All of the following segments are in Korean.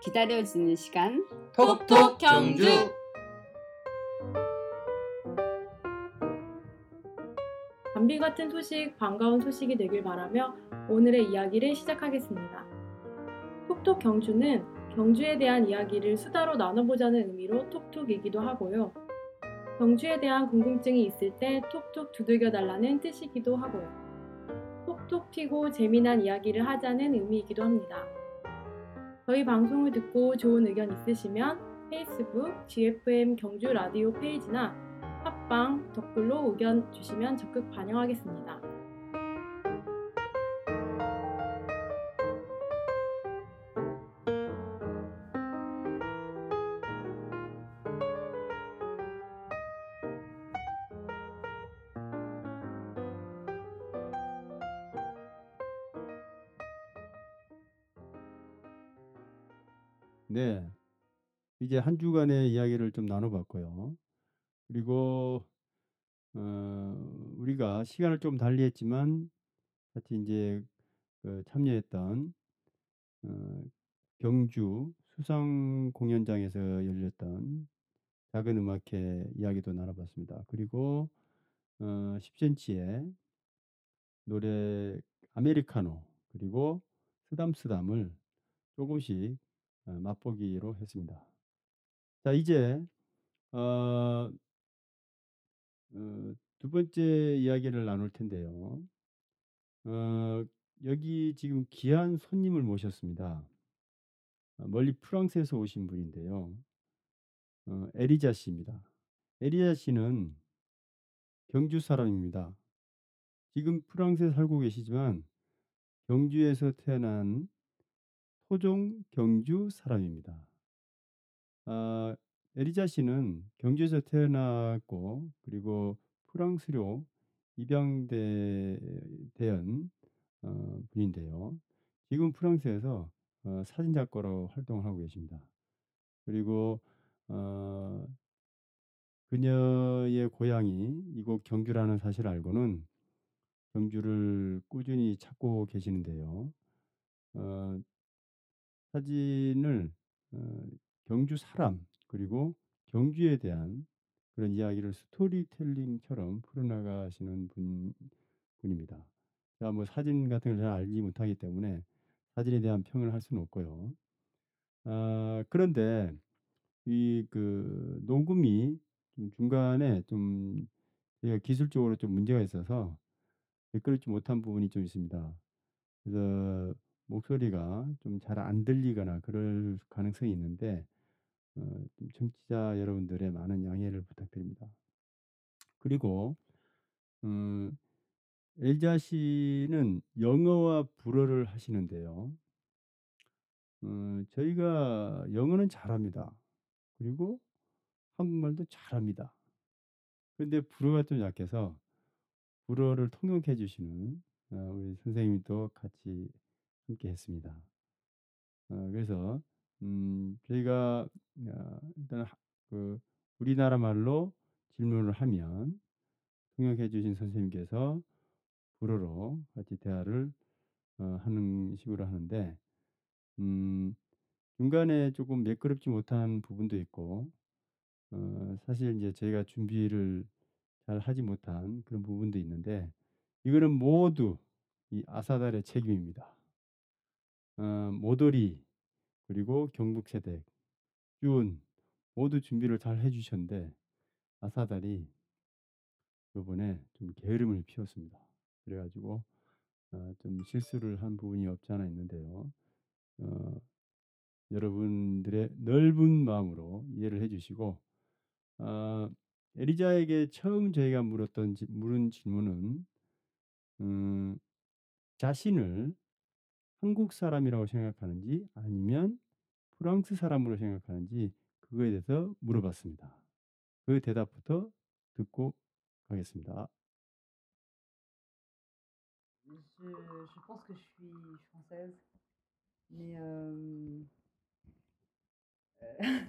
기다려지는 시간 톡톡 경주. 담비 같은 소식, 반가운 소식이 되길 바라며 오늘의 이야기를 시작하겠습니다. 톡톡 경주는 경주에 대한 이야기를 수다로 나눠보자는 의미로 톡톡이기도 하고요. 경주에 대한 궁금증이 있을 때 톡톡 두들겨 달라는 뜻이기도 하고요. 톡톡 튀고 재미난 이야기를 하자는 의미이기도 합니다. 저희 방송을 듣고 좋은 의견 있으시면 페이스북 GFM 경주 라디오 페이지나 팟빵 댓글로 의견 주시면 적극 반영하겠습니다. 이제 한 주간의 이야기를 좀 나눠봤고요. 그리고 어, 우리가 시간을 좀 달리했지만 같이 이제 그 참여했던 어, 경주 수상 공연장에서 열렸던 작은 음악회 이야기도 나눠봤습니다. 그리고 어, 10cm의 노래 아메리카노 그리고 쓰담쓰담을 조금씩 어, 맛보기로 했습니다. 자 이제 어, 어, 두 번째 이야기를 나눌 텐데요. 어, 여기 지금 귀한 손님을 모셨습니다. 어, 멀리 프랑스에서 오신 분인데요. 어, 에리자 씨입니다. 에리자 씨는 경주 사람입니다. 지금 프랑스에 살고 계시지만 경주에서 태어난 토종 경주 사람입니다. 아, 에리자 씨는 경주에서 태어났고 그리고 프랑스로 입양된 어, 분인데요. 지금 프랑스에서 어, 사진작가로 활동을 하고 계십니다. 그리고 어, 그녀의 고향이 이곳 경주라는 사실을 알고는 경주를 꾸준히 찾고 계시는데요. 어, 사진을 어, 경주 사람 그리고 경주에 대한 그런 이야기를 스토리텔링처럼 풀어나가시는 분, 분입니다. 제가 뭐 사진 같은 걸 잘 알지 못하기 때문에 사진에 대한 평을 할 수는 없고요. 아, 그런데 이 그 녹음이 좀 중간에 좀 제가 기술적으로 좀 문제가 있어서 매끄럽지 못한 부분이 좀 있습니다. 그래서 목소리가 좀 잘 안 들리거나 그럴 가능성이 있는데 어, 좀 청취자 여러분들의 많은 양해를 부탁드립니다. 그리고 음, 엘자 씨는 영어와 불어를 하시는데요. 어, 저희가 영어는 잘합니다. 그리고 한국말도 잘합니다. 그런데 불어가 좀 약해서 불어를 통역해 주시는 어, 우리 선생님이 또 같이 함께 했습니다. 어, 그래서 음, 저희가 어, 일단 하- 그 우리나라 말로 질문을 하면 통역해 주신 선생님께서 불어로 같이 대화를 어, 하는 식으로 하는데 음, 중간에 조금 매끄럽지 못한 부분도 있고 어, 사실 이제 저희가 준비를 잘 하지 못한 그런 부분도 있는데 이거는 모두 이 아사달의 책임입니다. 어, 모돌이 그리고 경북세대 준 모두 준비를 잘 해주셨는데 아사달이 이번에 좀 게으름을 피웠습니다. 그래가지고 어, 좀 실수를 한 부분이 없지 않아 있는데요. 어, 여러분들의 넓은 마음으로 이해를 해주시고 어, 에리자에게 처음 저희가 물었던 지- 물은 질문은 음, 자신을 한국 사람이라고 생각하는지 아니면 프랑스 사람으로 생각하는지 그거에 대해서 물어봤습니다. 그 대답부터 듣고 가겠습니다. Je, je pense que je suis française, mais euh, euh,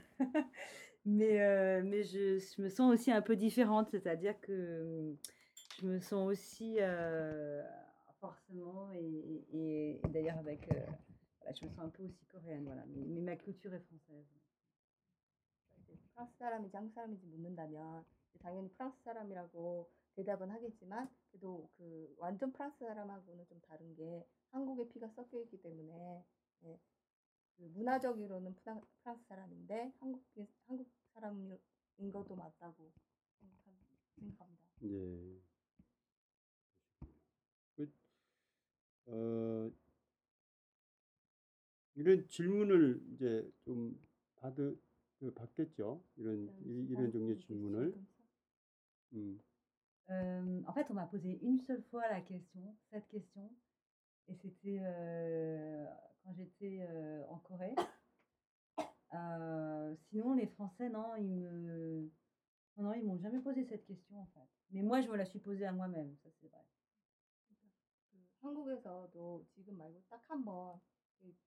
mais euh, mais je, je me sens aussi un peu différente, c'est-à-dire que euh, je me sens aussi euh, forcément et, et- et d'ailleurs avec euh, me sens un peu aussi coréenne, voilà. Mais, mais ma culture est française. 이제 프랑스 사람인지 한국 사람인지 묻는다면 당연히 프랑스 사람이라고 대답은 하겠지만 그래도 그 완전 프랑스 사람하고는 좀 다른 게 한국에 피가 섞여 있기 때문에 예, 그 문화적으로는 프랑, 프랑스 사람인데 한국 한국 사람인 것도 맞다고 생각합니다. 예. 어, 이런 질문을 이제 좀 받으, 그 받겠죠. 이런 이- 이런 종류의 질문을. 음. Euh, en fait, on m'a posé une seule fois la question, cette question, et c'était euh, quand j'étais euh, en Corée. Euh, sinon, les Français, non, ils me, non, non, ils m'ont jamais posé cette question en fait. Mais moi, je me la suis posée à moi-même, ça c'est vrai. 그 한국에서도 지금 말고 딱 한 번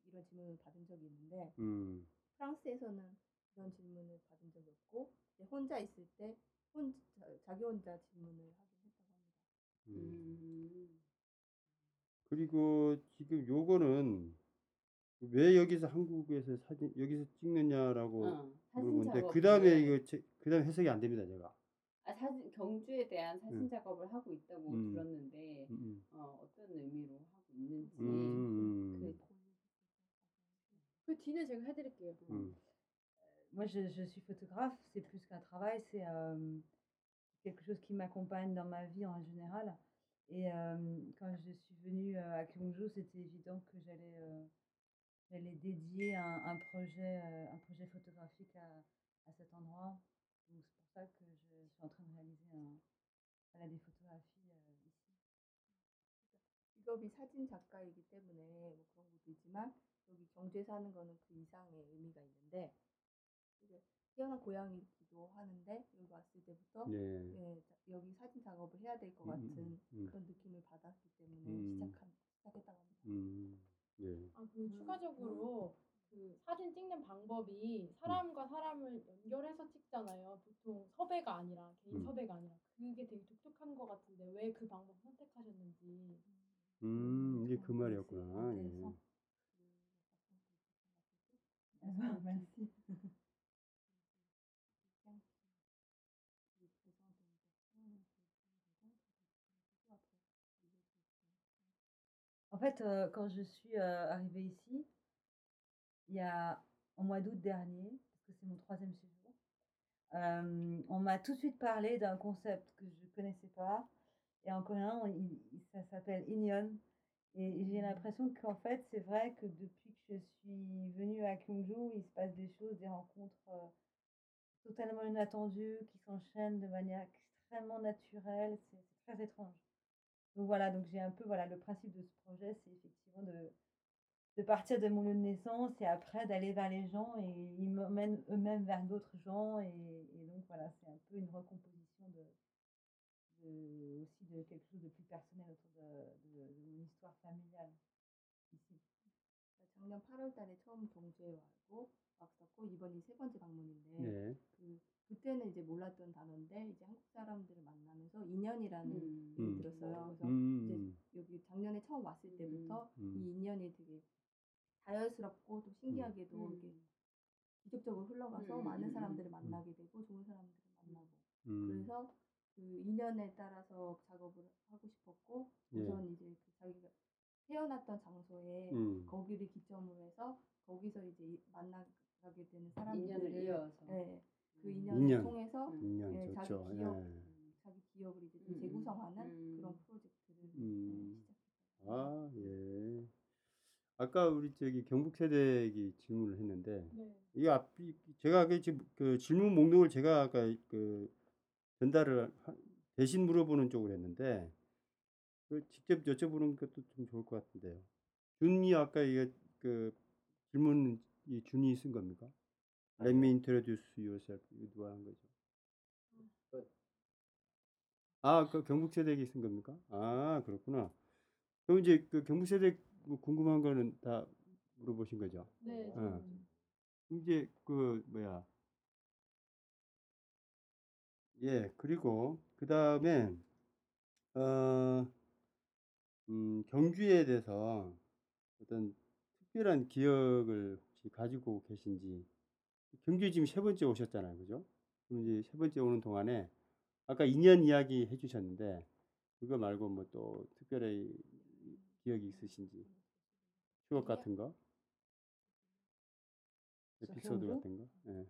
이런 질문을 받은 적이 있는데 음. 프랑스에서는 그런 질문을 받은 적이 없고 이제 혼자 있을 때 혼자, 자기 혼자 질문을 하긴 했다고 합니다. 음. 그리고 지금 요거는 왜 여기서 한국에서 사진 여기서 찍느냐라고 어, 물어보는데 그 다음에 이거 그 다음에 해석이 안 됩니다 제가. 아, 사진 경주에 대한 사진 음. 작업을 하고 있다고 음. 들었는데 뒤는 제가 해드릴게요. 음, Moi, je, je suis photographe, c'est plus qu'un travail, c'est euh, quelque chose qui m'accompagne dans ma vie en général. Et euh, quand je suis venue euh, à Kyongju, c'était évident que j'allais euh, j'allais dédier un, un projet, euh, un projet photographique à, à cet endroit. Donc c'est pour ça que je suis en train de réaliser un, voilà, des photographies euh, ici. 직업이 사진 작가이기 때문에 뭐 그런 것도 있지만 여기 경주에 사는 거는 그 이상의 의미가 있는데 이제 태어난 고향이기도 하는데 여기 왔을 때부터 네. 예, 자- 여기 사진 작업을 해야 될것 음, 같은 음, 음. 그런 느낌을 받았기 때문에 음. 시작한 시작했다고 합니다. 음, 예. 아, 그리고 추가적으로 그 사진 찍는 방법이 사람과 사람을 연결해서 찍잖아요. 보통 섭외가 아니라 개인 음. 섭외가 아니라 그게 되게 독특한 것 같은데 왜 그 방법 선택하셨는지. 음, 이게 그 말이었구나. 예. Merci. En fait, euh, quand je suis euh, arrivée ici, il y a au mois d'août dernier, parce que c'est mon troisième séjour, euh, on m'a tout de suite parlé d'un concept que je ne connaissais pas. Et en coréen, on- il- il- ça s'appelle Inyon. Et j'ai l'impression qu'en fait, c'est vrai que depuis je suis venue à Kyongju, il se passe des choses, des rencontres euh, totalement inattendues qui s'enchaînent de manière extrêmement naturelle. C'est très étrange. Donc voilà, donc j'ai un peu, voilà, le principe de ce projet, c'est effectivement de, de partir de mon lieu de naissance et après d'aller vers les gens et ils m'emmènent eux-mêmes vers d'autres gens et, donc voilà, c'est un peu une recomposition de, aussi de quelque chose de plus personnel autour de, mon histoire familiale. 작년 8월 달에 처음 동주에 와고 왔었고 이번이 세 번째 방문인데 네. 그 그때는 이제 몰랐던 단어인데 이제 한국 사람들을 만나면서 인연이라는 음. 얘기 음. 들었어요. 그래서 음, 여기 작년에 처음 왔을 때부터 음. 이 인연이 되게 자연스럽고 또 신기하게도 음. 이렇게 기적적으로 흘러가서 음, 많은 음, 사람들을 만나게 되고 좋은 사람들을 만나고 음, 그래서 그 인연에 따라서 작업을 하고 싶었고 예. 우선 이제 그 자기가 태어났던 장소에 음, 거기를 기점으로 해서 거기서 이제 이- 만나게 되는 인연을 사람들을 이어서 네, 그 음. 인연을 인연. 통해서 음. 인연 예, 자기 좋죠. 기억. 예. 음. 자기 기억을 이제 좀 음, 재구성하는 음. 그런 프로젝트를 음. 네, 시작했다고 아, 예. 아까 우리 저기 경북 세대기 질문을 했는데 네. 이 앞이 제가 그 지금 그 질문 목록을 제가 아까 그 전달을 하- 대신 물어보는 쪽으로 했는데 그 직접 여쭤보는 것도 좀 좋을 것 같은데요. 준이 아까 이게 그 질문 이 준이 쓴 겁니까? Let me introduce yourself. 누가 한 거죠? 아, 그 경북 세대기 쓴 겁니까? 아, 그렇구나. 그럼 이제 그 경북 세대 뭐 궁금한 거는 다 물어보신 거죠? 네. 어. 이제 그 뭐야 예 그리고 그 다음에 어 음, 경주에 대해서 어떤 특별한 기억을 혹시 가지고 계신지 경주 지금 세 번째 오셨잖아요, 그죠? 그럼 이제 세 번째 오는 동안에 아까 2년 이야기 해주셨는데 그거 말고 뭐 또 특별히 기억이 있으신지 추억 같은 거 에피소드 경주? 같은 거 예.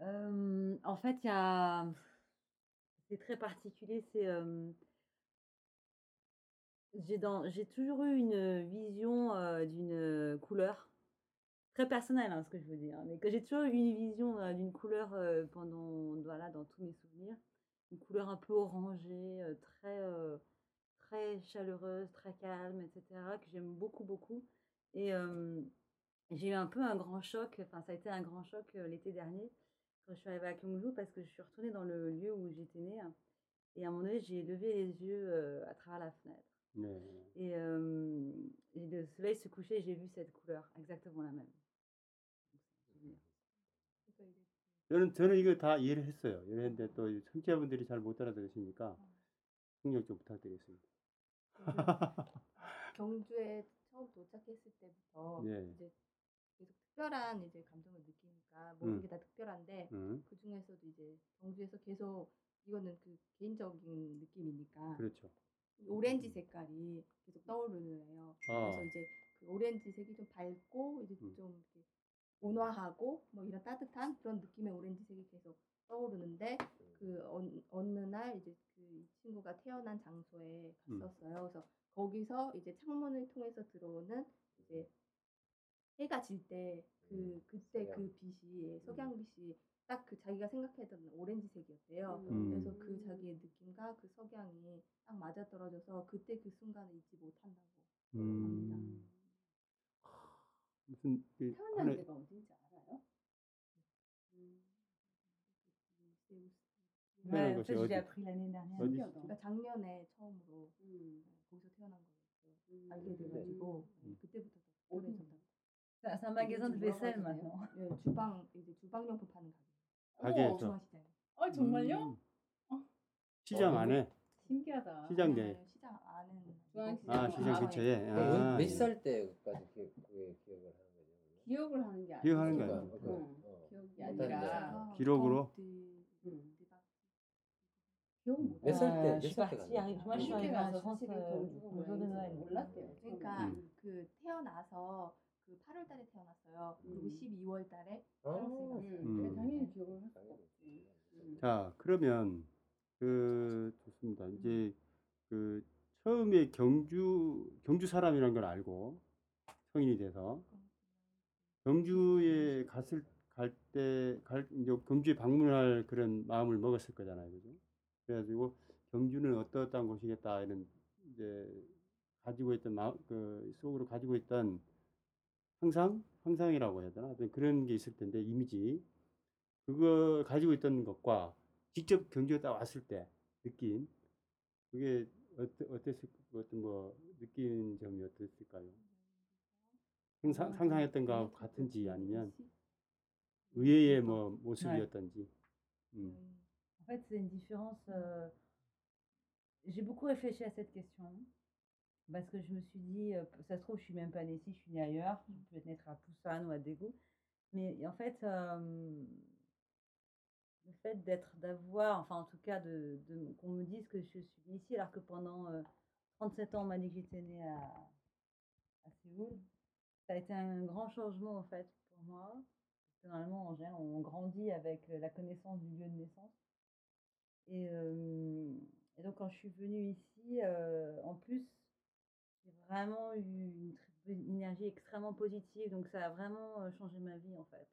Euh, en fait, il y a. C'est très particulier. C'est. euh, J'ai dans... toujours eu une vision d'une couleur très personnelle, hein, ce que je veux dire, mais que j'ai toujours eu une vision d'une couleur pendant, voilà, dans tous mes souvenirs, une couleur un peu orangée, très, très chaleureuse, très calme, etc., que j'aime beaucoup, beaucoup. Et j'ai eu un peu un grand choc, enfin, ça a été un grand choc l'été dernier, quand je suis arrivée à Gyeongju, parce que je suis retournée dans le lieu où j'étais née. hein. Et à un moment donné, j'ai levé les yeux à travers la fenêtre. 네. Et, euh, et le soleil se couchait j'ai vu cette couleur, exactement la même. 저는 저는 이거 다 이해를 했어요. 이해했는데 또 청취자분들이 잘 못 알아들으시니까 통역 좀 부탁드리겠습니다. 경주에 처음 도착했을 때부터 예. 이제 계속 특별한 이제 감정을 느끼니까 음. 모든 게다 특별한데 응, 그 중에서도 이제 경주에서 계속 이거는 그 개인적인 느낌이니까 그렇죠. 오렌지 색깔이 계속 떠오르는 애요. 아. 그래서 이제 그 오렌지 색이 좀 밝고 이제 음. 좀 이렇게 온화하고 뭐 이런 따뜻한 그런 느낌의 오렌지 색이 계속 떠오르는데 그 어느, 어느 날 이제 그이 친구가 태어난 장소에 음. 갔었어요. 그래서 거기서 이제 창문을 통해서 들어오는 이제 해가 질 때 그 그때. 그 빛이 석양빛이 딱 그 자기가 생각했던 오렌지색이었대요. 음. 그래서 그 자기의 느낌과 그 석양이 딱 맞아 떨어져서 그때 그 순간을 잊지 못한다고 합니다. 음, 무슨 그 태어난 하늘- 데가 어딘지 알아요? 음. Appris l'année dernière. 어디-. 그러니까 작년에 처음으로 음. 거기서 태어난 거였어요. 음. 알게 돼가지고 음. 그때부터 더 어디 특별해 vaisselle 하시네요? maintenant. 예, 주방 이제 주방용품 파는 가게. 가게에서. 중앙시장. 아 정말요? 음. 시장 어, 안에 신기하다. 시장 내. 네, 시장 중앙시장 아 시장 시장 안에. 근처에. 아, 어, 예. 몇살 때까지 기억, 기억 을 하는 거죠? 기억을 하는 게 아니고 기억하는 그러니까, 거예요. 그러니까, 응. 어. 기억이 아니라 기록으로? 음. 기억을 못몇살 때, Euh, 몇 je suis 살때 가서 euh, 뭐였는지 Noël. 몰랐대요. 그러니까 음. 그 태어나서 그 8월 달에 태어났어요. 그리고 음. 12월 달에 아, 프랑스에 갔어요. 음. 음. 그래, 당연히 기억을 할 수가 당연히. 없지. 음. 자 그러면 그 좋습니다. 이제 그 처음에 경주 경주 사람이라는 걸 알고 성인이 돼서 경주에 갔을 갈 때 갈 이제 경주에 방문할 그런 마음을 먹었을 거잖아요, 그죠? 그래가지고 경주는 어떠어떠한 곳이겠다 이런 이제 가지고 있던 마음 그 속으로 가지고 있던 상상 상상이라고 해야 되나 어떤 그런 게 있을 텐데 이미지 그거 가지고 있던 것과 직접 경주에 딱 왔을 때 느낀 그게 어떠, 어땠을 어떤 뭐 느낀 점이 어땠을까요? 상상, 상상했던 거 같은지 아니면 의외의 뭐 모습이었던지. 음. En fait, c'est une différence. euh, J'ai beaucoup réfléchi à cette question. Parce que je me suis dit, ça se trouve, je suis même pas née ici, je suis née ailleurs. Je peux naître à Poussane ou à Daegu. Mais en fait, le fait d'être, d'avoir, enfin en tout cas, de, qu'on me dise que je suis née ici, alors que pendant euh, 37 ans, on m'a dit que j'étais née à, à Séoul, ça a été un grand changement en fait pour moi. Normalement, en général, on grandit avec la connaissance du lieu de naissance. Et, donc, quand je suis venue ici, en plus, vraiment eu une, tr- une énergie extrêmement positive. Donc, ça a vraiment euh, changé ma vie, en fait.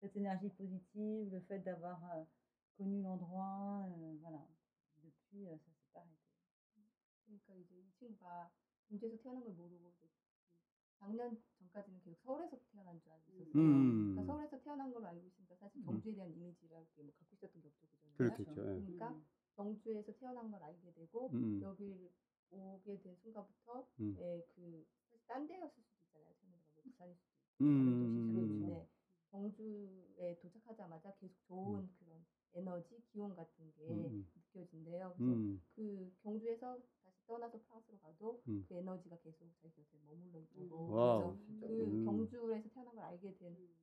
Cette énergie positive, le fait d'avoir euh, connu l'endroit, euh, voilà. Depuis, euh, ça s'est pas arrêté. 그러니까 이제 이 친구가 경주에서 태어난 걸 모르고 이제 그 작년 전까지는 계속 서울에서 태어난 줄 알고 있었어요. 음. 그러니까 서울에서 태어난 걸로 알고 있으니까 사실 음. 경주에 대한 이미지라는 게뭐 갖고 있었던 게 없죠, 그죠? 그렇겠죠. 예. 그러니까 음. 경주에서 태어난 걸 알게 되고 음, 음. 여기 오게 된 순간부터 음. 예, 그 사실 딴 데였을 수도 있잖아요. 처음에 뭐 부산일 수도 있고 음. 도시일 수도 음. 있는데 경주에 도착하자마자 계속 좋은 그런 에너지, 기운 같은 게 음. 느껴진대요. 그래서 음. 그 경주에서 다시 떠나서 프랑스로 가도 음. 그 에너지가 계속 자기 곁에 머물러 있다고. 와우, 그래서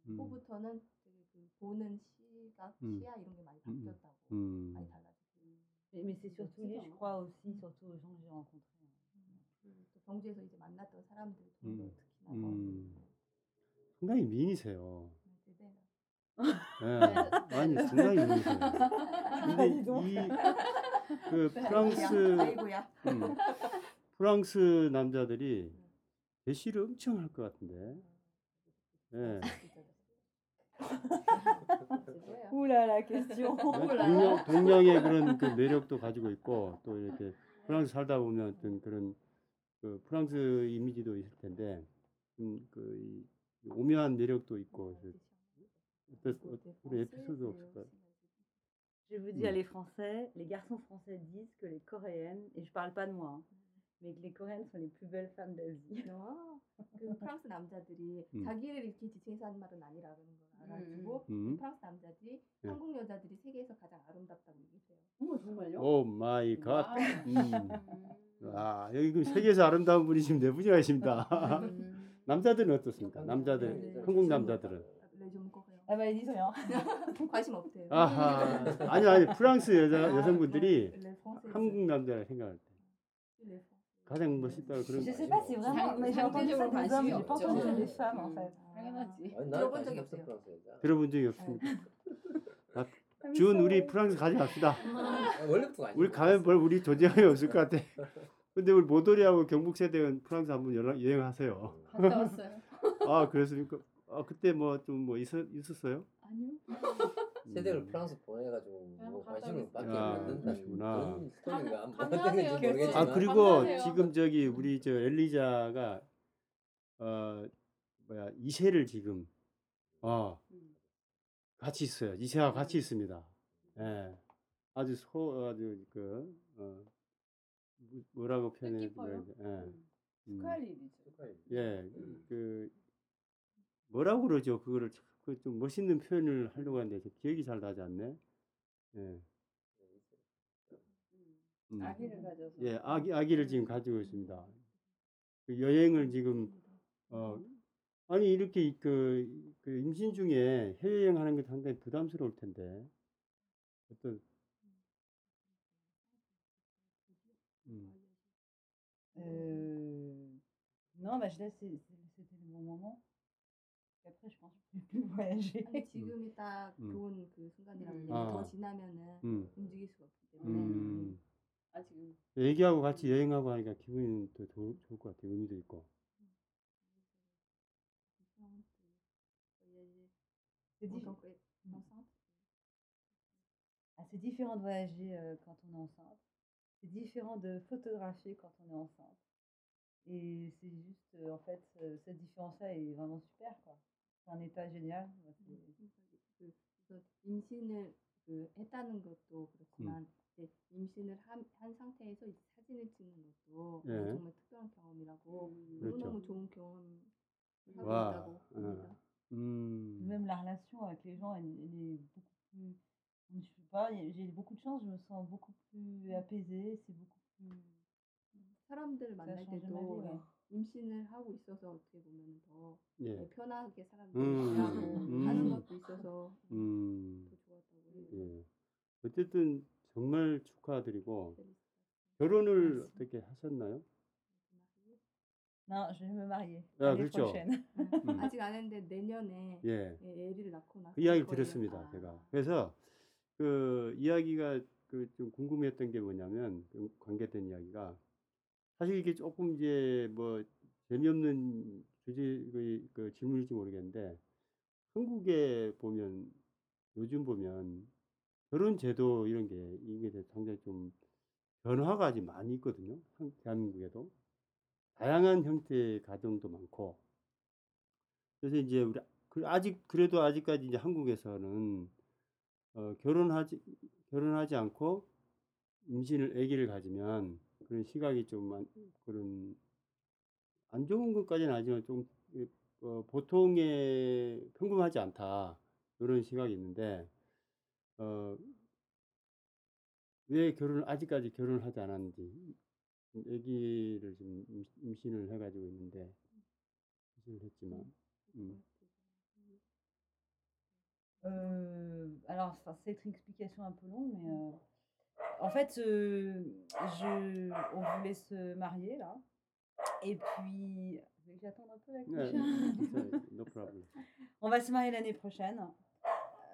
음. 후부터는 되게 그 보는 시각, 음. 시야 이런 게 많이 음. 바뀌었다고 음. 많이 달라졌어요. Mais, mais c'est surtout lui, je crois aussi, surtout aux gens que j'ai rencontrés. 또 경주에서 이제 만났던 사람들 중에서 음. 특히나 더 음. 상당히 미인이세요. 대단한 예, 아니 상당히 미인이세요. 근데 이그 프랑스 아이고야. 음, 프랑스 남자들이 대시를 엄청 할 것 같은데. 예. 뭐 là la question 동양, 동양의 그런 그 매력도 가지고 있고 또 이렇게 프랑스 살다 보면 어떤 그런 그 프랑스 이미지도 있을 텐데 좀그 오묘한 매력도 있고 어떤 어- 그런 에피소드 없을까요? Je vous Mm. dis à les Français, les garçons français disent que les Coréennes, et je parle pas de moi, hein, mais que les Coréennes sont les plus belles femmes d'Asie. 어, 그 프랑스 남자들이 음. 자기를 이렇게 지칭해서 하는 말은 아니라는 걸 알아주고 음. 이 프랑스 남자들이 네. 한국 여자들이 세계에서 가장 아름답다고 얘기해요. 어머 정말요? Oh my god. 와우. 음. 아 여기 그 세계에서 아름다운 분이 지금 네 분이나 계십니다. 음. 남자들은 어떻습니까? 남자들 네. 한국 남자들은 les hommes 거예요. Ah bah ils disent rien. 관심 없대요. 아하 아니 아니 프랑스 여자 여성분들이 les 프랑스 한국 남자를 생각할 때. 가장 멋있다고 그런 Je 거 sais pas si 아니에요? vraiment, mais j'ai entendu ça des hommes, j'ai pas entendu ça des femmes en fait. 당연하지. 아니, 난 들어본 관심 적이 없어 없어요. 프랑스 여자. 들어본 적이 없습니다. 아, 준 우리 프랑스 가지 갑시다. 아, 원래부터 우리 가면 뭘 우리 존재감이 없을 것 같아. 근데 우리 모돌이하고 경북 세대는 프랑스 한번 연락 여행하세요. 갔다 왔어요. 아 그랬습니까? 아 그때 뭐 좀 뭐 있었 있었어요? 아니요. 세대를 음. 프랑스 보내가지고 뭐 관심을. 받게 아, 만든다는 그러시구나. 그런 스토리가 안 감- 맞는지 감사하세요. 모르겠지만 아 그리고 감사하세요. 지금 저기 우리 저 엘리자가 어 뭐야 이세를 지금 어 음. 같이 있어요. 이세와 같이 있습니다. 예. 아주 소 아주 그 어, 뭐- 뭐라고 표현해야 뜻깊어요. 예. 음. 축하할 일이죠. 예. 그 뭐라고 그러죠? 그거를 그 좀 멋있는 표현을 하려고 하는데 저 기억이 잘 나지 않네. 예. 음. 아기를 가져서. 예, 아기 아기를 지금 가지고 있습니다. 그 여행을 지금 어 아니 이렇게 그, 그 임신 중에 해외 여행 하는 게 상당히 부담스러울 텐데 어떤 음, Euh, non, bah je laisse, c'était le bon moment. Et après, je pense que je ne peux plus voyager. 아니, 지금이 딱 음. 좋은 그 순간이라고 음. 음. 아. 더 지나면은 음, 움직일 수가 없기 때문에 음. 아 지금 애기하고 같이 여행하고 하니까 기분이 더 좋을, 좋을 것 같아요. 의미도 있고. C'est En diffi- tant qu'enceinte, Ah, c'est différent de voyager euh, quand on est enceinte. C'est différent de photographier quand on est enceinte. Et c'est juste, euh, en fait, euh, cette différence-là est vraiment super, quoi. C'est un état génial. Bah, c'est- 그, 그래서 임신을 그 했다는 것도 그렇지만 이제 임신을 한, 한 상태에서 이제 사진을 찍는 것도 예. 정말 특별한 경험이라고 음, 그렇죠. 너무너무 좋은 경험 하고 와, 있다고 어. 합니다. 음, Même la relation avec les gens, elle, elle est beaucoup plus. Je sais pas, y a- j'ai beaucoup de chance, je me sens beaucoup plus apaisée, c'est beaucoup plus. 사람들 만날 때도 ouais. 임신을 하고 있어서 어떻게 보면 더 예, 편하게 음, 사람들하고 음. 하는 것도 있어서 음, 더 좋았다고 해요. 예. 어쨌든 정말 축하드리고 결혼을 어떻게 하셨나요? Non, je vais me marier. Ah, l'année 그렇죠. prochaine. 음. 아직 안 했는데 내년에 예. 예, 애를 낳고 나서 그 이야기를 거예요. 들었습니다. 아. 제가. 그래서 그 이야기가 그 좀 궁금했던 게 뭐냐면 그 관계된 이야기가 사실 이게 조금 이제 뭐 재미없는 주제 그, 그 질문일지 모르겠는데 한국에 보면 요즘 보면 결혼 제도 이런 게 이게 상당히 좀 변화가 아직 많이 있거든요. 한- 대한민국에도 다양한 형태의 가정도 많고 그래서 이제 우리 그 아직 그래도 아직까지 이제 한국에서는 어, 결혼하지 결혼하지 않고 임신을 아기를 가지면 그런 시각이 좀 안, 그런 안 좋은 것까지는 아니지만 좀 이- 어, 보통의 평범하지 않다 이런 시각이 있는데 어, 왜 결혼을 아직까지 결혼을 하지 않았는지 아기를 지금 임- 임신을 해가지고 있는데 임신을 했지만 음. alors, enfin, c'est une explication un peu longue, mais euh, en fait, euh, je, on voulait se marier là. Et puis, vous voulez que j'attende un peu avec le 네, chien sorry, no problem. On va se marier l'année prochaine.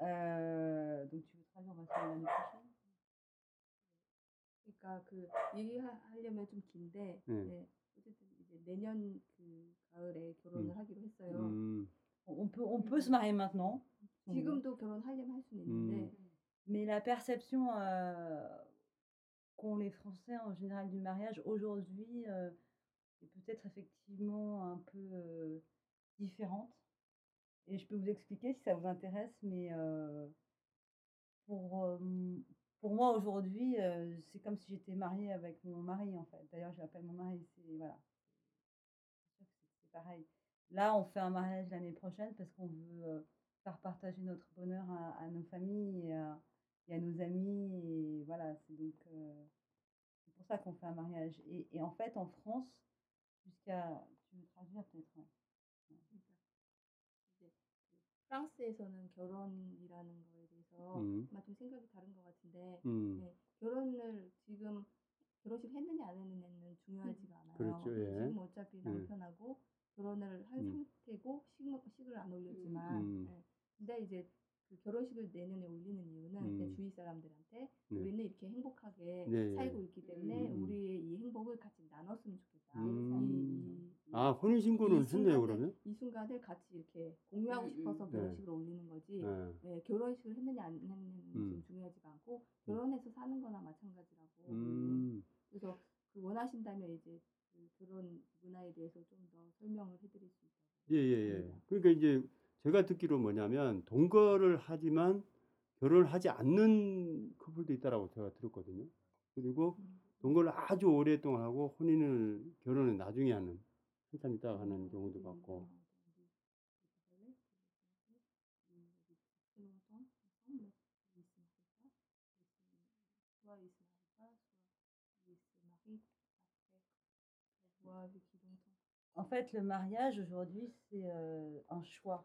Euh, donc, tu veux traduire, on va se marier l'année prochaine 그러니까 그 얘기하려면 좀 긴데 네. 네, 어쨌든 이제 내년 그 가을에 결혼을 음. 하기로 했어요. 음, on on peut, on peut se marier maintenant. si on veut. 지금도 결혼하려면 할 수는 있는데 Mais la perception qu'ont les Français en général du mariage aujourd'hui est peut-être effectivement un peu différente. Et je peux vous expliquer si ça vous intéresse, mais pour, pour moi aujourd'hui, c'est comme si j'étais mariée avec mon mari en fait. D'ailleurs, j'appelle mon mari, c'est voilà. Pareil. Là, on fait un mariage l'année prochaine parce qu'on veut faire partager notre bonheur à, nos familles et à nos amis. Et voilà, c'est donc euh, c'est pour ça qu'on fait un mariage. Et, et en fait, en France, jusqu'à. Tu veux traduire peut-être ouais. 이제 그 프랑스에서는 결혼이라는 거에 대해서 음. 아마 좀 생각이 다른 것 같은데 음, 네, 결혼을 지금 결혼식 했느냐 안 했느냐는 중요하지가 않아요. 그렇죠, 예. 지금 어차피 음. 남편하고 결혼을 한 음. 상태고 식, 식을 안 올렸지만 음. 예. 근데 이제 그 결혼식을 내년에 올리는 이유는 음. 주위 사람들한테 네. 우리는 이렇게 행복하게 네, 살고 예. 있기 때문에 음. 우리의 이 행복을 같이 나눴으면 좋겠다. 음. 이, 이, 아, 혼인 신고는 이 했네요, 그러면? 이 순간을 같이 이렇게 공유하고 음, 음. 싶어서 네. 결혼식을 올리는 거지. 예. 예, 결혼식을 했느냐 안 했느냐는 음. 지금 중요하지가 않고 결혼해서 사는 거나 마찬가지라고. 음, 그래서 그 원하신다면 이제 그 결혼 문화에 대해서 좀 더 설명을 해드릴 수 있다고. 예, 예, 예. 합니다. 그러니까 이제 제가 듣기로 뭐냐면 동거를 하지만 결혼을 하지 않는 커플도 있다라고 제가 들었거든요. 그리고 음. 동거를 아주 오랫동안 하고 혼인을 결혼을 나중에 하는 한참 있다가 하는 경우도 봤고. En fait, le mariage aujourd'hui, c'est euh, un choix.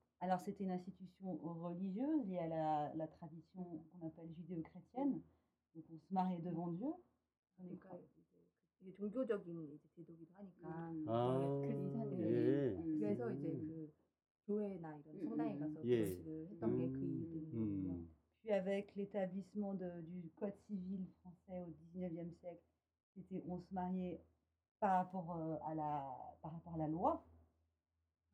제도. Alors, c'était une institution religieuse liée à la, la tradition qu'on appelle judéo-chrétienne. Donc, on se mariait devant Dieu. On est 그러니까 이제 그- 이게 종교적인 이제 제도기도 하니까 음. 아, 크리스찬 예. 음. 그래서 이제 음. 그 교회나 이런 음, 성당에 음. 가서 예. 결혼식을 했던 게 그 음, 이유 때문이거든요. 음, Puis, avec l'établissement de- du Code civil français au 19e siècle, c'était on se mariait par rapport, euh, à, la, par rapport à la loi.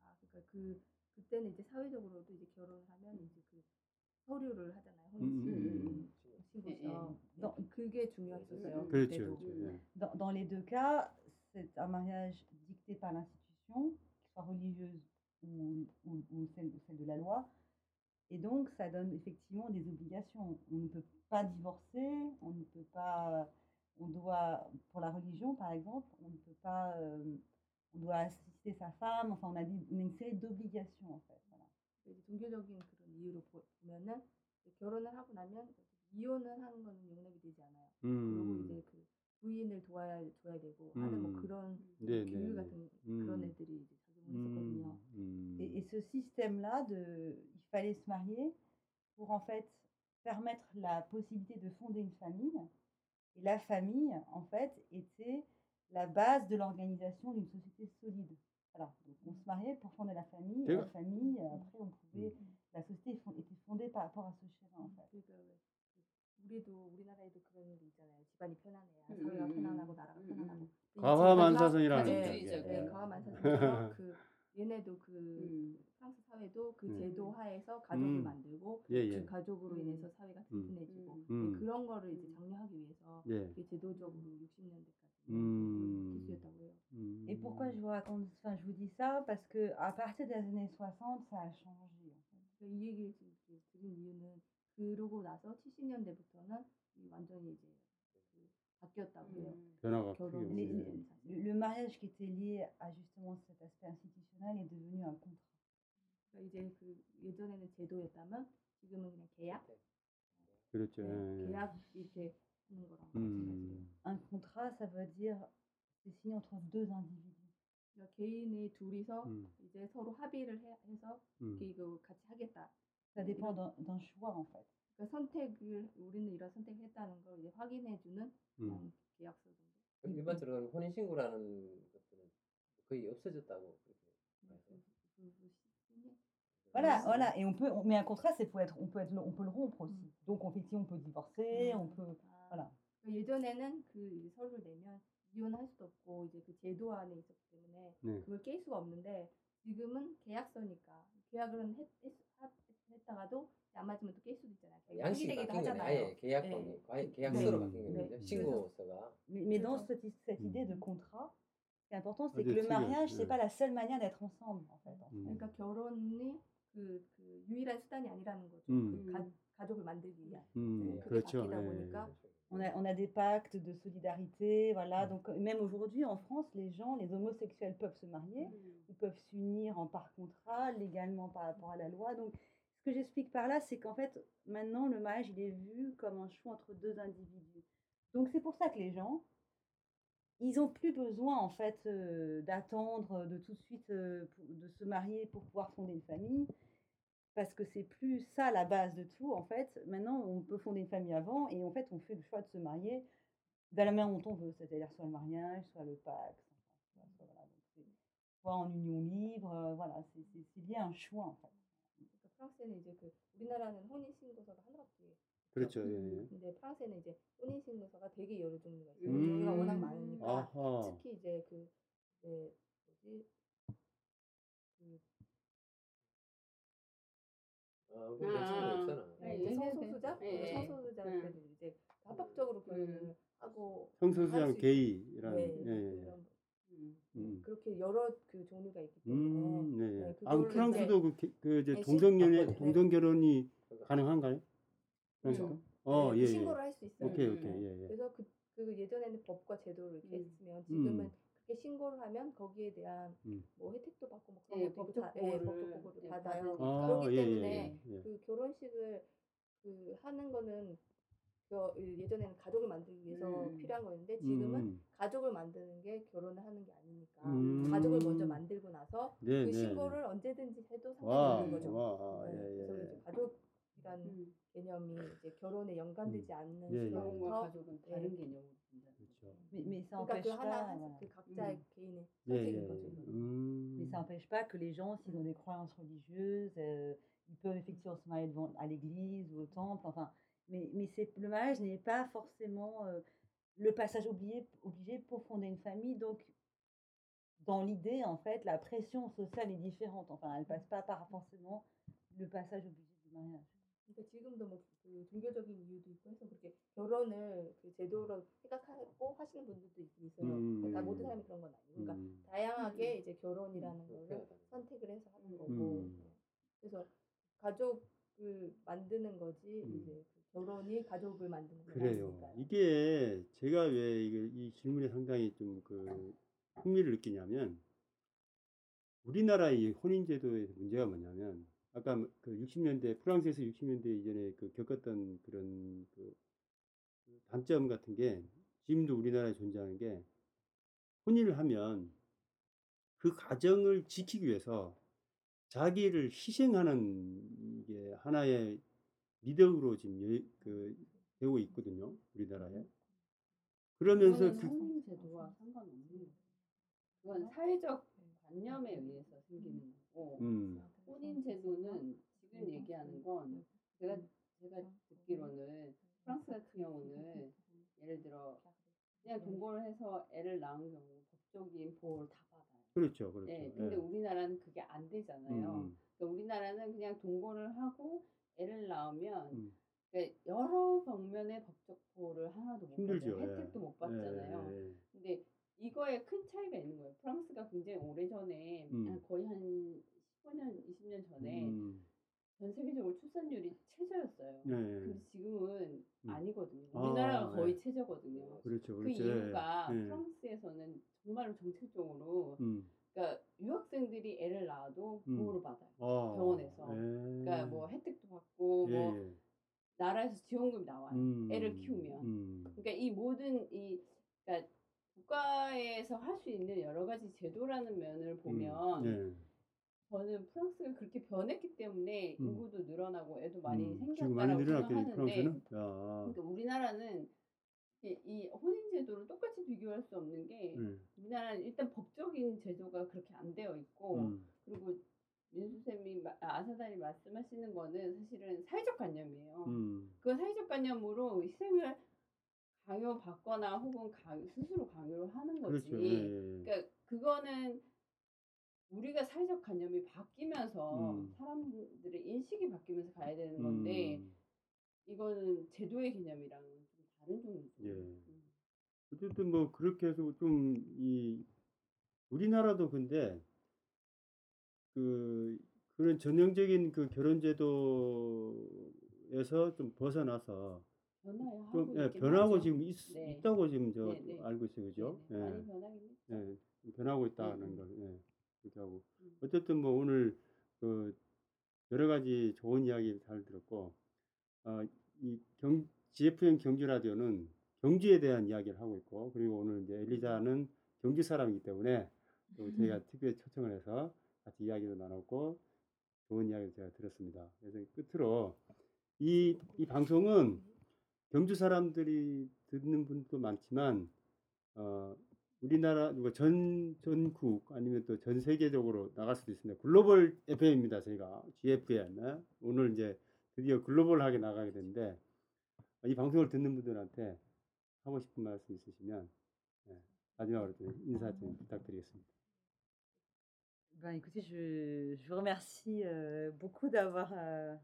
아, 그러니까 그 그때는 이제 사회적으로도 이제 결혼을 하면 이제 그 서류를 하잖아요. 음, 음, 혼인 예, 신고서. 예. 네, 그게 중요했었어요. 음, 그렇죠, 그때도. 그렇죠. 예. Dans, dans les deux cas, c'est un mariage dicté par l'institution, qu'il soit religieuse ou, ou- ou celle, ou celle de la loi. Et donc, ça donne effectivement des obligations. On ne peut pas divorcer, on ne peut pas. On doit, pour la religion par exemple, on ne peut pas. euh, on doit assister sa femme, enfin, on a, dit- on a une série d'obligations en fait. voilà. 이제 종교적인 그런 이유로 보- 보면은 이제 결혼을 하고 나면 이혼을 하는 거는 용납이 되지 않아요. 그리고 음, 이제 그 부인을 도와야 줘야 되고 하는 뭐 음. 그런 네, 교육 네, 같은 음. 그런 애들이 이제 작용을 했었거든요. 음, 음. Et, et ce système-là, de, il fallait se marier pour en fait permettre la possibilité de fonder une famille. Et la famille, en fait, était la base de l'organisation d'une société solide. Voilà. Donc on se mariait pour fonder la famille. Et la D'accord. famille, euh, après, on pouvait. La société est fon- était fondée par rapport à ce schéma, en fait. 그러니까 왜그 우리도 우리나라에도 그런 게 있잖아요. 집안이 편안해야 음, 사회가 음, 편안하고 음, 나라가 음, 편안하고. 음. 이 가화만사선이라는 제도가- 가족주의적, 네, 예. 네, 가화만사선처럼 그 얘네도 그 음. 프랑스 사회도 그 음. 제도 하에서 가족을 음. 만들고 예, 예. 그 가족으로 음. 인해서 사회가 튼튼해지고 음. 음. 네, 그런 거를 이제 음. 장려하기 위해서 예. 그게 제도적으로 60년대까지 음. 기수였다고 해요. 음. Et pourquoi je vous raconte, enfin, je vous dis ça Parce que à partir des années 60, ça a changé. en fait. 그러니까 이 얘기를 지금 이렇게 드린 이유는 그러고 나서 70년대부터는 이 완전히 이제 그 바뀌었다고 해요. 음. 변화가 크게 결혼 Les- 오네. les- le, le mariage qui était lié à justement cet aspect institutionnel est devenu un contrat. 그러니까 이제 그 예전에는 제도였다면 지금은 그냥 계약, 그렇죠. 네, 예, 예. 계약 이렇게 하는 거랑 마찬가지예요. 음. Un contrat, ça veut dire c'est signé entre deux individus. 그러니까 개인이 둘이서 음. 이제 서로 합의를 해, 해서 음. 이거 같이 하겠다. Ça dépend d'un d'un choix en fait. 그러니까 선택을 우리는 이런 선택을 했다는 걸 이제 확인해주는 음. 그냥 계약서 정도. 일반적으로 혼인 신고라는 것들은 거의 없어졌다고 그렇게 그, 그, 그, 그 시스템이 Voilà, voilà. Et on peut, on- mais un contrat, c'est pour être, on peut être, le- on peut le rompre aussi. Donc effectivement, on peut divorcer, on peut, 아, voilà. 그러니까 예전에는 그 서류를 내면 이혼할 수도 없고 이제 그 제도 안에 있었기 때문에 네. 그걸 깰 수가 없는데 지금은 계약서니까 계약을 했, 했, 하- 했다가도 안 맞으면 또 깰 수도 있잖아요. 양식이 바뀐 거네. 하잖아요. 아예 계약법이 네. 아예 계약서로 네. 바뀐 네. 거죠. 네. 신고서가. Mais, mais dans D'accord. cette, cette idée de contrat, ce qui est important, c'est que le mariage, c'est pas la seule manière d'être ensemble, en fait. 음. 그러니까 결혼이 그, 그 유일한 수단이 아니라는 거죠. 음. 그 가, 가족을 만들기 위한. 음. 네, 그렇죠. 바뀌다 예. 보니까 On a, on a des pactes de solidarité, voilà. Donc, euh, même aujourd'hui, en France, les gens, les homosexuels peuvent se marier, 음. ils peuvent s'unir en par contrat, légalement par rapport à la loi. Donc, ce que j'explique par là, c'est qu'en fait, maintenant, le mariage, il est vu comme un choix entre deux individus. Donc, c'est pour ça que les gens, ils n'ont plus besoin, en fait, euh, d'attendre de tout de suite euh, pour- de se marier pour pouvoir fonder une famille Parce que c'est plus ça la base de tout, en fait. Maintenant, on peut fonder une famille avant et en fait, on fait le choix de se marier de la manière dont on veut, c'est-à-dire soit le mariage, soit le pacte, soit, soit, voilà, donc c'est- soit en union libre, euh, voilà, c'est c'est- c'est lié à un choix, en fait. 그러니까 프랑스에는 이제 그 우리나라는 혼인 신고서가 하나밖에 그렇죠. 예. 예. 근데 프랑스에는 이제 혼인 신고서가 되게 여러 종류가 있어요. 음. 종류가 워낙 많으니까 아하. 특히 이제 그 이제 뭐지 그 아, 우리 내 친구 아. 없잖아. 네, 성소수자 예, 예. 성소수자들이 이제 합법적으로 결혼을 하고 성소수자는 할수 있- 게이라는 네, 예, 예. 음. 음. 그렇게 여러 그 종류가 있기 때문에 음, 네. 네, 아, 프랑스도 그, 게- 그 이제 네, 동성 연애 네. 동성 결혼이 가능한가요? 그렇죠. 프랑스도? 어, 네, 예, 예. 신고를 할 수 있어요. 오케이, 음, 오케이. 예, 예. 그래서 그, 그 예전에는 법과 제도를 이렇게 음. 했으면 지금은 음. 그렇게 신고를 하면 거기에 대한 음. 뭐 혜택도 받고 뭐 그런 예, 것도 법적 다- 예, 보호를 법적 보호를 예, 받아요. 받으니까. 아, 그렇기 예, 때문에 예, 예. 그 결혼식을 그 하는 거는 그 예전에는 가족을 만들기 위해서 음. 필요한 거였는데 지금은 음. 가족을 만드는 게 결혼을 하는 게 아니니까 음. 가족을 먼저 만들고 나서 네, 그 네. 신고를 언제든지 해도 와, 상관이 없는 거죠. 와, 아, 네, 예, 그래서 예. 이제 가족이란 음. 개념이 이제 결혼에 연관되지 않는 예, 예. 결혼과 시간부터 가족은 다른 네. 개념으로 본다. 그렇죠. Mais, mais ça 그러니까 그 n'empêche 하나 voilà. 그 각자의 음. 개인의 예, 예. 선택인 거죠. 예. 이거는. 음. Mais ça n'empêche pas que les gens, s'ils ont des croyances religieuses, euh, ils peuvent effectivement se marier devant, à l'église ou au temple. Enfin, mais, mais c'est, le mariage n'est pas forcément euh, le passage obligé, obligé pour fonder une famille. Donc, dans l'idée, en fait, la pression sociale est différente. Enfin, elle passe pas par forcément le passage obligé du mariage. 그러니까 지금도 뭐 그 종교적인 이유도 있고 해서 그렇게 결혼을 그 제도로 생각하고 하시는 분들도 있긴 있어요. 음. 다 모든 사람이 그런 건 아니고, 그러니까 음. 다양하게 이제 결혼이라는 음, 거를 그렇게 선택을 해서 하는 음. 거고, 음. 네. 그래서 가족을 만드는 거지 음. 이제 그 결혼이 가족을 만드는 건 그래요. 아니니까요. 이게 제가 왜 이 질문에 상당히 좀 그 흥미를 느끼냐면 우리나라의 혼인 제도의 문제가 뭐냐면 아까 그 60년대 프랑스에서 60년대 이전에 그 겪었던 그런 그 단점 같은 게 지금도 우리나라에 존재하는 게 혼인을 하면 그 가정을 지키기 위해서 자기를 희생하는 게 하나의 미덕으로 지금 예- 그 되고 있거든요 우리나라에. 그러면서 그, 제도와 상관없는. 그건 사회적 관념에 의해서 생기는 거고. 음, 혼인 제도는 지금 얘기하는 건 제가 제가 듣기로는 프랑스 같은 경우는 예를 들어 그냥 동거를 해서 애를 낳은 경우 법적인 보호를 다. 그렇죠 그렇죠 네, 근데 예. 우리나라는 그게 안 되잖아요. 음, 그러니까 우리나라는 그냥 동거를 하고 애를 낳으면 음. 그러니까 여러 방면의 법적 보호를 하나도 못 힘들죠, 받아요. 예. 혜택도 못 예, 받잖아요. 예, 예. 근데 이거에 큰 차이가 있는 거예요. 프랑스가 굉장히 오래 전에 음. 한 거의 한 15년, 20년 전에 음, 전 세계적으로 출산율이 최저였어요. 네. 근데 지금은 음. 아니거든요. 아. 우리나라가 경주가 거의 최저거든요. 그렇죠, 그 그렇죠. 이유가 예. 프랑스에서는 정말로 정책적으로 음. 그러니까 유학생들이 애를 낳아도 음. 보호를 받아요. 아, 병원에서. 예. 그러니까 뭐 혜택도 받고 예, 뭐 예. 나라에서 지원금이 나와요. 음, 애를 키우면. 음. 그러니까 이 모든 이 그러니까 국가에서 할 수 있는 여러 가지 제도라는 면을 보면 음, 저는 프랑스가 그렇게 변했기 때문에 음. 인구도 늘어나고 애도 예. 많이 음, 지금 생겼다라고 늘어났겠네 생각하는데 프랑스는. 야. 그러니까 우리나라는 이, 이 혼인 제도를 똑같이 비교할 수 없는 게 음, 우리나라는 일단 법적인 제도가 그렇게 안 되어 있고 음, 그리고 민수 쌤이 마- 아, 아사단이 말씀하시는 거는 사실은 사회적 관념이에요. 음, 그 사회적 관념으로 희생을 강요받거나 혹은 강- 스스로 강요를 하는 거지. 그렇죠. 예, 예. 그러니까 그거는 우리가 사회적 관념이 바뀌면서 음. 사람들의 인식이 바뀌면서 가야 되는 건데 음, 이거는 제도의 개념이랑 좀 다른 종류죠. 예. 음. 어쨌든 뭐 그렇게 해서 좀 이 우리나라도 근데 그 그런 전형적인 그 결혼 제도에서 좀 벗어나서 좀 예, 변하고 하죠. 지금 있, 네. 있다고 지금 저 네, 네. 알고 있어요, 그죠? 네, 네. 많이 예. 변하긴 했죠. 예, 변하고 있다는 음, 음. 걸 예, 그렇게 하고 음. 어쨌든 뭐 오늘 그 여러 가지 좋은 이야기 잘 들었고 어, 이경 GFM 경주 라디오는 경주에 대한 이야기를 하고 있고 그리고 오늘 이제 엘리자는 경주 사람이기 때문에 또 저희가 특별히 초청을 해서 같이 이야기도 나눴고 좋은 이야기를 제가 들었습니다. 그래서 끝으로 이, 이 방송은 경주 사람들이 듣는 분도 많지만 어, 우리나라 뭐전 전국 아니면 또 전 세계적으로 나갈 수도 있습니다. 글로벌 FM입니다. 저희가 GFM 예? 오늘 이제 드디어 글로벌하게 나가게 됐는데 이 방송을 듣는 분들한테 하고 싶은 말씀 있으시면 예, 마지막으로 좀 인사 좀 부탁드리겠습니다. Ben, écoutez, je, je vous remercie euh, beaucoup d'avoir euh,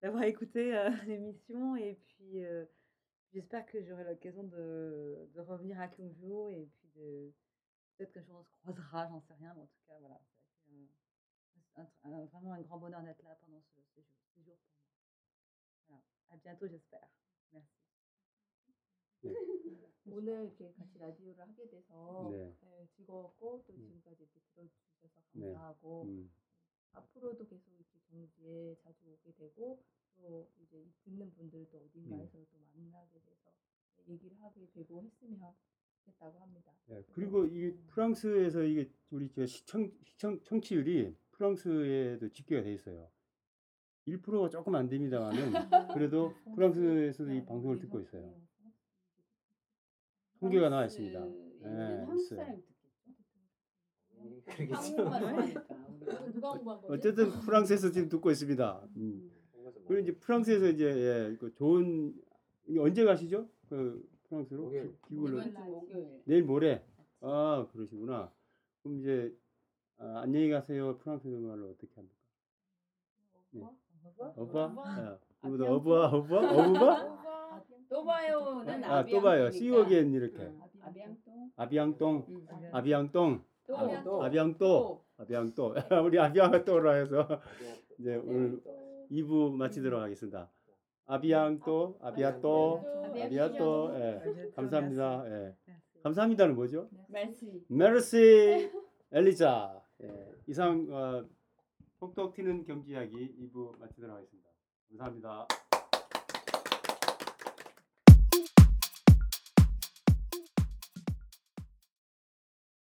d'avoir écouté euh, l'émission et puis euh, j'espère que j'aurai l'occasion de, de revenir à Kyungju et puis de peut-être que on se croisera, j'en sais rien, mais en tout cas voilà, ça a été un- un- un- vraiment un grand bonheur d'être là pendant ce, ce jour, ces jours pour moi. Voilà. À bientôt, j'espère. Merci. 오늘 이렇게 같이 라디오를 하게 돼서 네. 예, 즐거웠고 또 음. 지금까지 이렇게 들어주셔서 네. 감사하고 음, 앞으로도 계속 이렇게 경주에 자주 오게 되고 또 이제 듣는 분들도 어딘가에서 또 만나게 돼서 얘기를 하게 되고 했으면 좋겠다고 합니다. 예, 그리고 이 프랑스에서 이게 우리 저 시청 시청 청취율이 프랑스에도 집계가 돼 있어요. 1%가 조금 안 됩니다만은 그래도 프랑스에서도 이 방송을 듣고 있어요. 통계가 나와 있습니다. 예, 있는 한국 듣겠죠. 음, 하니까 거지? 어쨌든 프랑스에서 지금 듣고 있습니다. 음. 뭐 그리고 이제 프랑스에서 이제 예, 그 좋은 언제 가시죠? 그 프랑스로 목요일. 기울로 목요일. 내일 모레. 아 그러시구나. 그럼 이제 아, 안녕히 가세요. 프랑스 말로 어떻게 합니까? 네. 어바? 아, 그리고 아비앙 어부와 어부와 어부바? 또 봐요는 아 또 봐요. See you again 이렇게. 응. 아비앙똥. 아비앙똥, 응. 아비앙똥, 또. 아비앙 또. 아비앙또. 우리 아비앙또라 해서 이제 오늘 또 2부 마치도록 하겠습니다. 아비앙또, 아비아또, 아비아또. 예. 감사합니다. 예. Merci. 감사합니다는 뭐죠? merci. 메르시 엘리자. 예. 이상 어, 톡톡 튀는 경제 이야기 2부 마치도록 하겠습니다. 감사합니다.